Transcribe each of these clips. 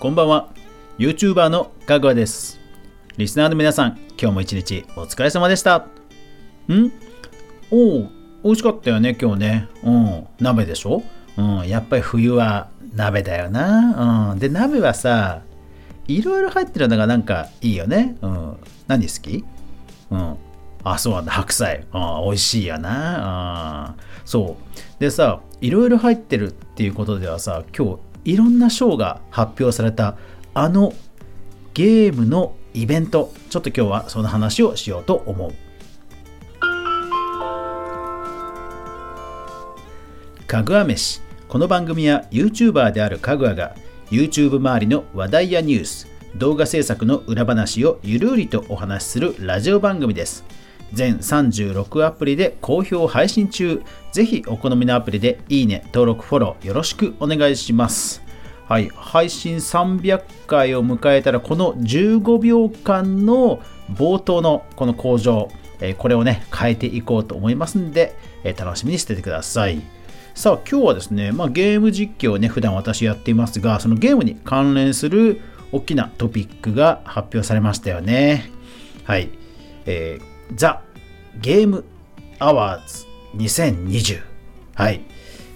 こんばんは。YouTuber のかぐわです。リスナーの皆さん今日も一日お疲れ様でした。ん？おお美味しかったよね今日ね。うん。鍋でしょ？うん。やっぱり冬は鍋だよな。うん。で鍋はさいろいろ入ってるのがなんかいいよね。うん。何好き？うん。あ、そうなんだ、白菜。あ美味しいやな。あそう。でさ、いろいろ入ってるっていうことではさ、今日いろんな賞が発表されたあのゲームのイベント、ちょっと今日はその話をしようと思う。かぐわ飯。この番組は YouTuber であるかぐわが YouTube 周りの話題やニュース、動画制作の裏話をゆるりとお話しするラジオ番組です。全36アプリで好評配信中。ぜひお好みのアプリでいいね、登録、フォローよろしくお願いします。はい、配信300回を迎えたらこの15秒間の冒頭のこの工場、えこれをね変えていこうと思いますんで、え楽しみにしててください。さあ今日はですね、まあ、ゲーム実況をね普段私やっていますがそのゲームに関連する大きなトピックが発表されましたよね。はい。えーザ・ゲーム・アワーズ2020。はい。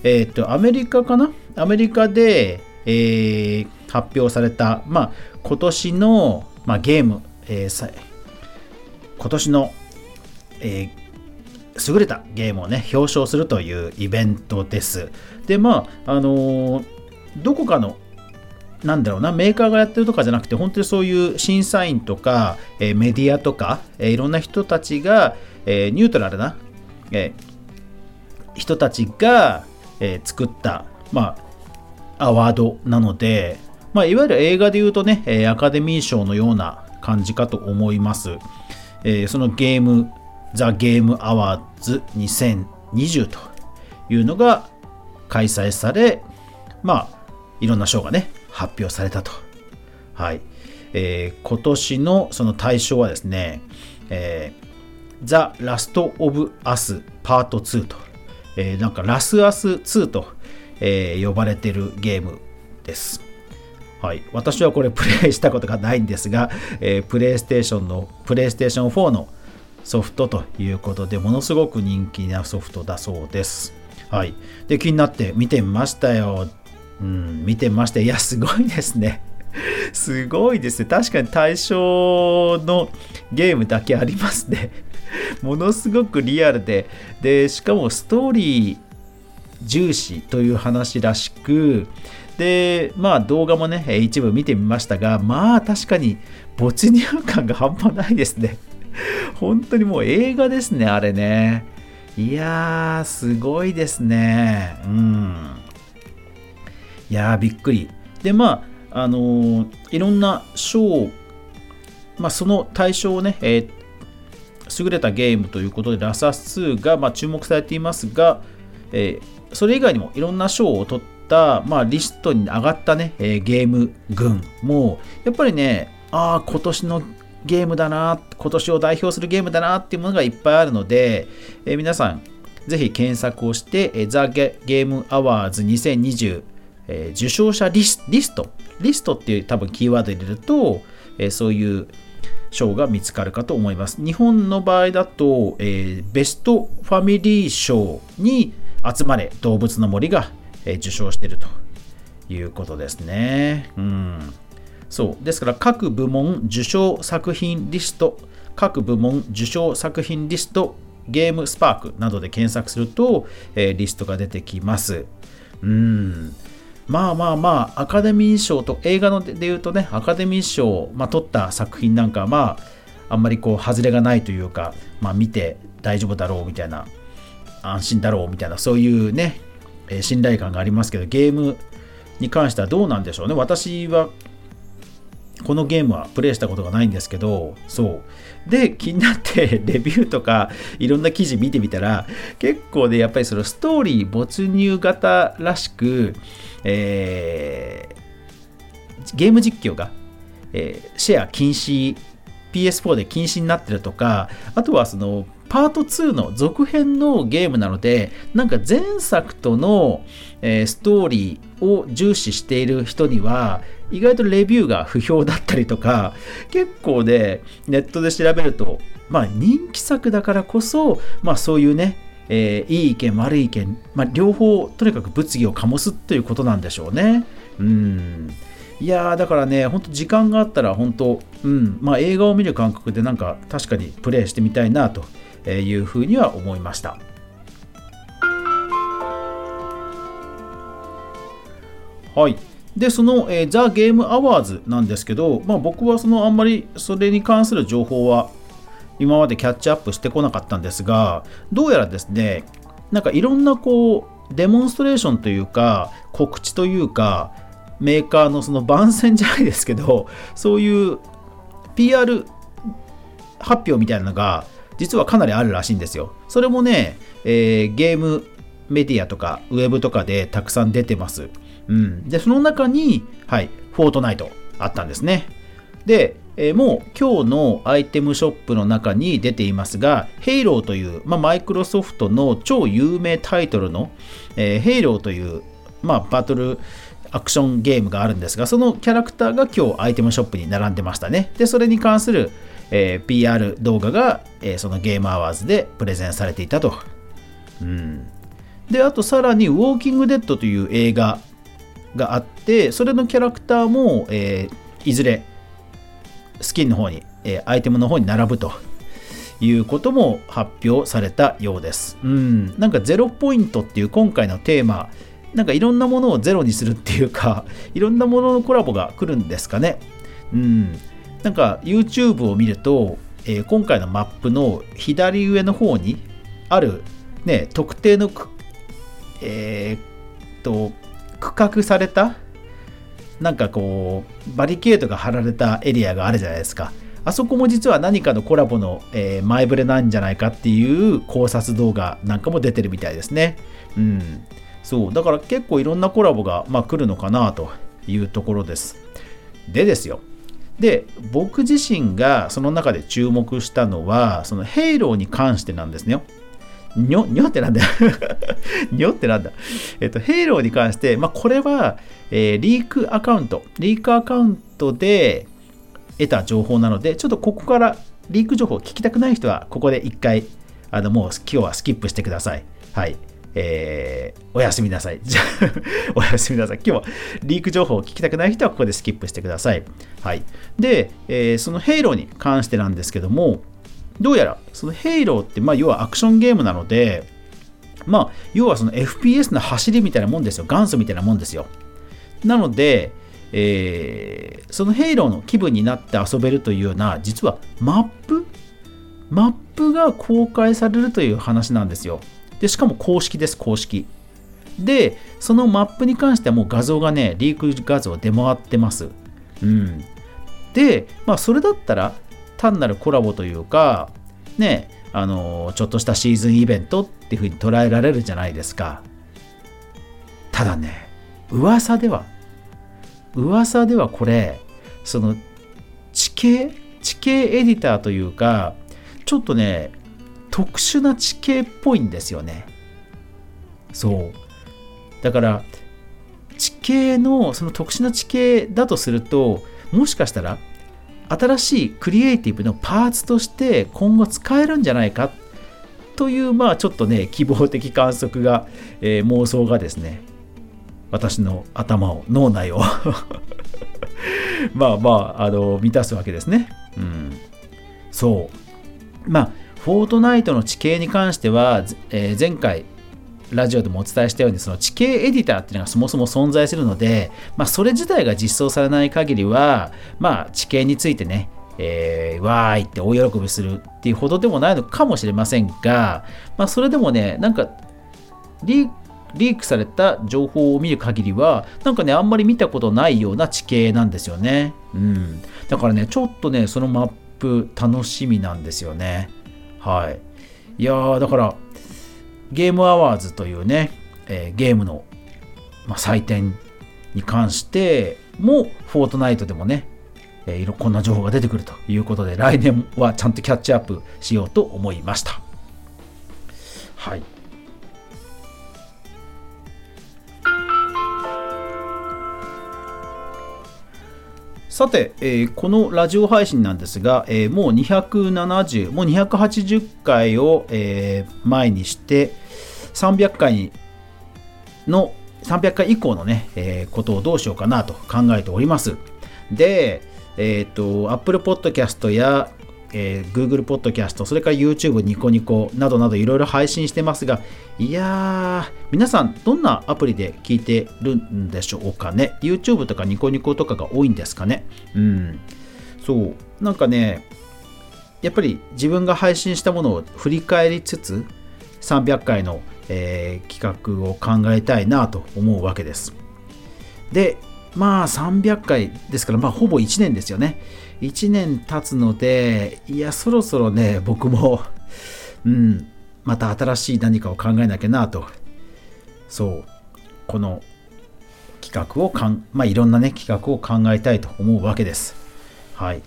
えっ、と、アメリカかな？アメリカで、えー、発表された、まあ、今年の、まあ、ゲーム、えー、今年の、えー、優れたゲームをね、表彰するというイベントです。で、まあ、あのー、どこかのなんだろうな、メーカーがやってるとかじゃなくて、本当にそういう審査員とか、えー、メディアとか、えー、いろんな人たちが、えー、ニュートラルな、え人たちが、え作った、まあ、アワードなので、まあ、いわゆる映画で言うとね、えアカデミー賞のような感じかと思います。えそのゲーム、ザ・ゲーム・アワーズ2020というのが開催され、まあ、いろんな賞がね、発表されたと。はい。えー、今年のその対象はですね、えー、The Last of Us Part 2と、えー、なんかラスアス2と、えー、呼ばれてるゲームです。はい、私はこれ プレイしたことがないんですが、えー、プレイステーションの、プレイステーション4のソフトということで、ものすごく人気なソフトだそうです。はい。で、気になって見てみましたよ。うん、見てました。いや、すごいですね。すごいですね。確かに対象のゲームだけありますね。ものすごくリアルで、で、しかもストーリー重視という話らしく、で、まあ動画もね、一部見てみましたが、まあ確かに没入感が半端ないですね。本当にもう映画ですね、あれね。いやー、すごいですね。うん。いやーびっくり。でまああのー、いろんな賞、まあ、その対象をね、えー、優れたゲームということでラサス2が、まあ、注目されていますが、えー、それ以外にもいろんな賞を取った、まあ、リストに上がったね、えー、ゲーム群もやっぱりねああ今年のゲームだな今年を代表するゲームだなっていうものがいっぱいあるので、えー、皆さんぜひ検索をして、えー、ザ・ゲームアワーズ2020えー、受賞者リスリスト、リストっていう多分キーワード入れると、えー、そういう賞が見つかるかと思います。日本の場合だと、えー、ベストファミリー賞に集まれ動物の森が、えー、受賞しているということですね。うん。そう。ですから各部門受賞作品リスト、各部門受賞作品リスト、ゲームスパークなどで検索すると、えー、リストが出てきます。うん。まあまあまあ、アカデミー賞と、映画ので言うとね、アカデミー賞を、まあ、取った作品なんかは、まあ、あんまりこう、外れがないというか、まあ、見て大丈夫だろうみたいな、安心だろうみたいな、そういうね、えー、信頼感がありますけど、ゲームに関してはどうなんでしょうね。私は、このゲームはプレイしたことがないんですけど、そう。で、気になって レビューとかいろんな記事見てみたら、結構ね、やっぱりそのストーリー没入型らしく、えー、ゲーム実況が、えー、シェア禁止 PS4 で禁止になってるとかあとはそのパート2の続編のゲームなので、なんか前作との、え、ストーリーを重視している人には、意外とレビューが不評だったりとか、結構ね、ネットで調べると、まあ人気作だからこそ、まあそういうね、えー、いい意見悪い意見、まあ、両方とにかく物議を醸すということなんでしょうね。うんいやだからね、ほんと時間があったら、本当、うん、まあ映画を見る感覚でなんか確かにプレイしてみたいなというふうには思いました。はい。で、その、えー、ザ・ゲーム・アワーズなんですけど、まあ僕はそのあんまりそれに関する情報は今までキャッチアップしてこなかったんですが、どうやらですね、なんかいろんなこう、デモンストレーションというか、告知というか、メーカーのその番宣じゃないですけど そういう PR 発表みたいなのが実はかなりあるらしいんですよ。それもね、えー、ゲームメディアとかウェブとかでたくさん出てます。うん、でその中に、はい、フォートナイトあったんですね。で、えー、もう今日のアイテムショップの中に出ていますが、ヘイローという、まあ、マイクロソフトの超有名タイトルの、えー、ヘイローという、まあ、バトルアクションゲームがあるんですが、そのキャラクターが今日アイテムショップに並んでましたね。で、それに関する、えー、PR 動画が、えー、そのゲームアワーズでプレゼンされていたと。うん。で、あとさらに、ウォーキングデッドという映画があって、それのキャラクターも、えー、いずれスキンの方に、え、アイテムの方に並ぶということも発表されたようです。うん。なんかゼロポイントっていう今回のテーマ、なんかいろんなものをゼロにするっていうか、いろんなもののコラボが来るんですかね。うん。なんか YouTube を見ると、えー、今回のマップの左上の方にある、ね、特定のえー、っと、区画された、なんかこう、バリケードが張られたエリアがあるじゃないですか。あそこも実は何かのコラボの、え、前触れなんじゃないかっていう考察動画なんかも出てるみたいですね。うん。そうだから結構いろんなコラボが、まあ、来るのかなというところです。でですよ。で僕自身がその中で注目したのはそのヘイローに関してなんですねにょ、にょってなんだよ。にょってなんだ。えっと、ヘイローに関して、まあ、これは、えー、リークアカウント、リークアカウントで得た情報なので、ちょっとここからリーク情報を聞きたくない人は、ここで一回、あの、もう今日はスキップしてください。はい。えー、おやすみなさい。じゃ おやすみなさい。今日はリーク情報を聞きたくない人はここでスキップしてください。はい。で、えー、そのヘイローに関してなんですけども、どうやらそのヘイローって、まあ、要はアクションゲームなので、まあ、要はその FPS の走りみたいなもんですよ。元祖みたいなもんですよ。なので、えー、そのヘイローの気分になって遊べるというような、実はマップ？マップが公開されるという話なんですよ。で、しかも公式です、公式。で、そのマップに関してはもう画像がね、リーク画像出回ってます。うん。で、まあ、それだったら、単なるコラボというか、ね、あのちょっとしたシーズンイベントっていうふうに捉えられるじゃないですか。ただね、噂では、噂ではこれ、その地形、地形エディターというか、ちょっとね、特殊な地形っぽいんですよね。そう。だから地形のその特殊な地形だとするともしかしたら新しいクリエイティブのパーツとして今後使えるんじゃないか？というまあちょっとね希望的観測が、えー、妄想がですね私の頭を脳内を まあまああの満たすわけですね。うん、そうまあフォートナイトの地形に関しては、えー、前回ラジオでもお伝えしたようにその地形エディターっていうのがそもそも存在するので、まあ、それ自体が実装されない限りは、まあ、地形についてね、えー、わーいって大喜びするっていうほどでもないのかもしれませんが、まあ、それでもねなんかリークされた情報を見る限りはなんかねあんまり見たことないような地形なんですよね、うん、だからねちょっとねそのマップ楽しみなんですよね。はい。いやー、だから、ゲームアワーズというね、えー、ゲームの、まあ、祭典に関しても、フォートナイトでもね、えー、こんな情報が出てくるということで、来年はちゃんとキャッチアップしようと思いました。はいさて、えー、このラジオ配信なんですが、えー、もう270、もう280回を、えー、前にして、300回の、300回以降のね、えことをどうしようかなと考えております。で、えっ、と、Apple Podcast やえー、Google Podcast、それから YouTube、ニコニコなどなどいろいろ配信してますが、いやー、皆さんどんなアプリで聞いてるんでしょうかね ?YouTube とかニコニコとかが多いんですかね？うん。そう。なんかね、やっぱり自分が配信したものを振り返りつつ、300回の、えー、企画を考えたいなと思うわけです。で、まあ300回ですから、まあほぼ1年ですよね。1年経つので、いや、そろそろね、僕も、うん、また新しい何かを考えなきゃなと、そう、この企画をかん、まあ、いろんなね、企画を考えたいと思うわけです。はい。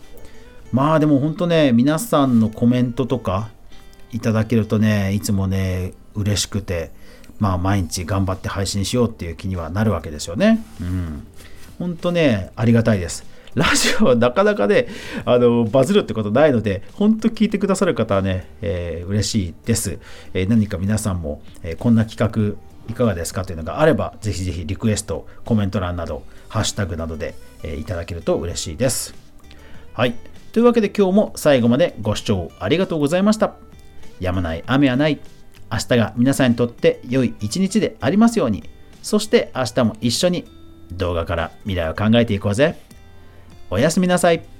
まあでも本当ね、皆さんのコメントとかいただけるとね、いつもね、嬉しくて、まあ毎日頑張って配信しようっていう気にはなるわけですよね。うん。本当ね、ありがたいです。ラジオはなかなかね、あの、バズるってことないので、本当聞いてくださる方はね、えー、嬉しいです。えー、何か皆さんも、えー、こんな企画いかがですかというのがあれば、ぜひぜひリクエスト、コメント欄など、ハッシュタグなどで、えー、いただけると嬉しいです。はい。というわけで今日も最後までご視聴ありがとうございました。やまない雨はない。明日が皆さんにとって良い一日でありますように。そして明日も一緒に動画から未来を考えていこうぜ。おやすみなさい。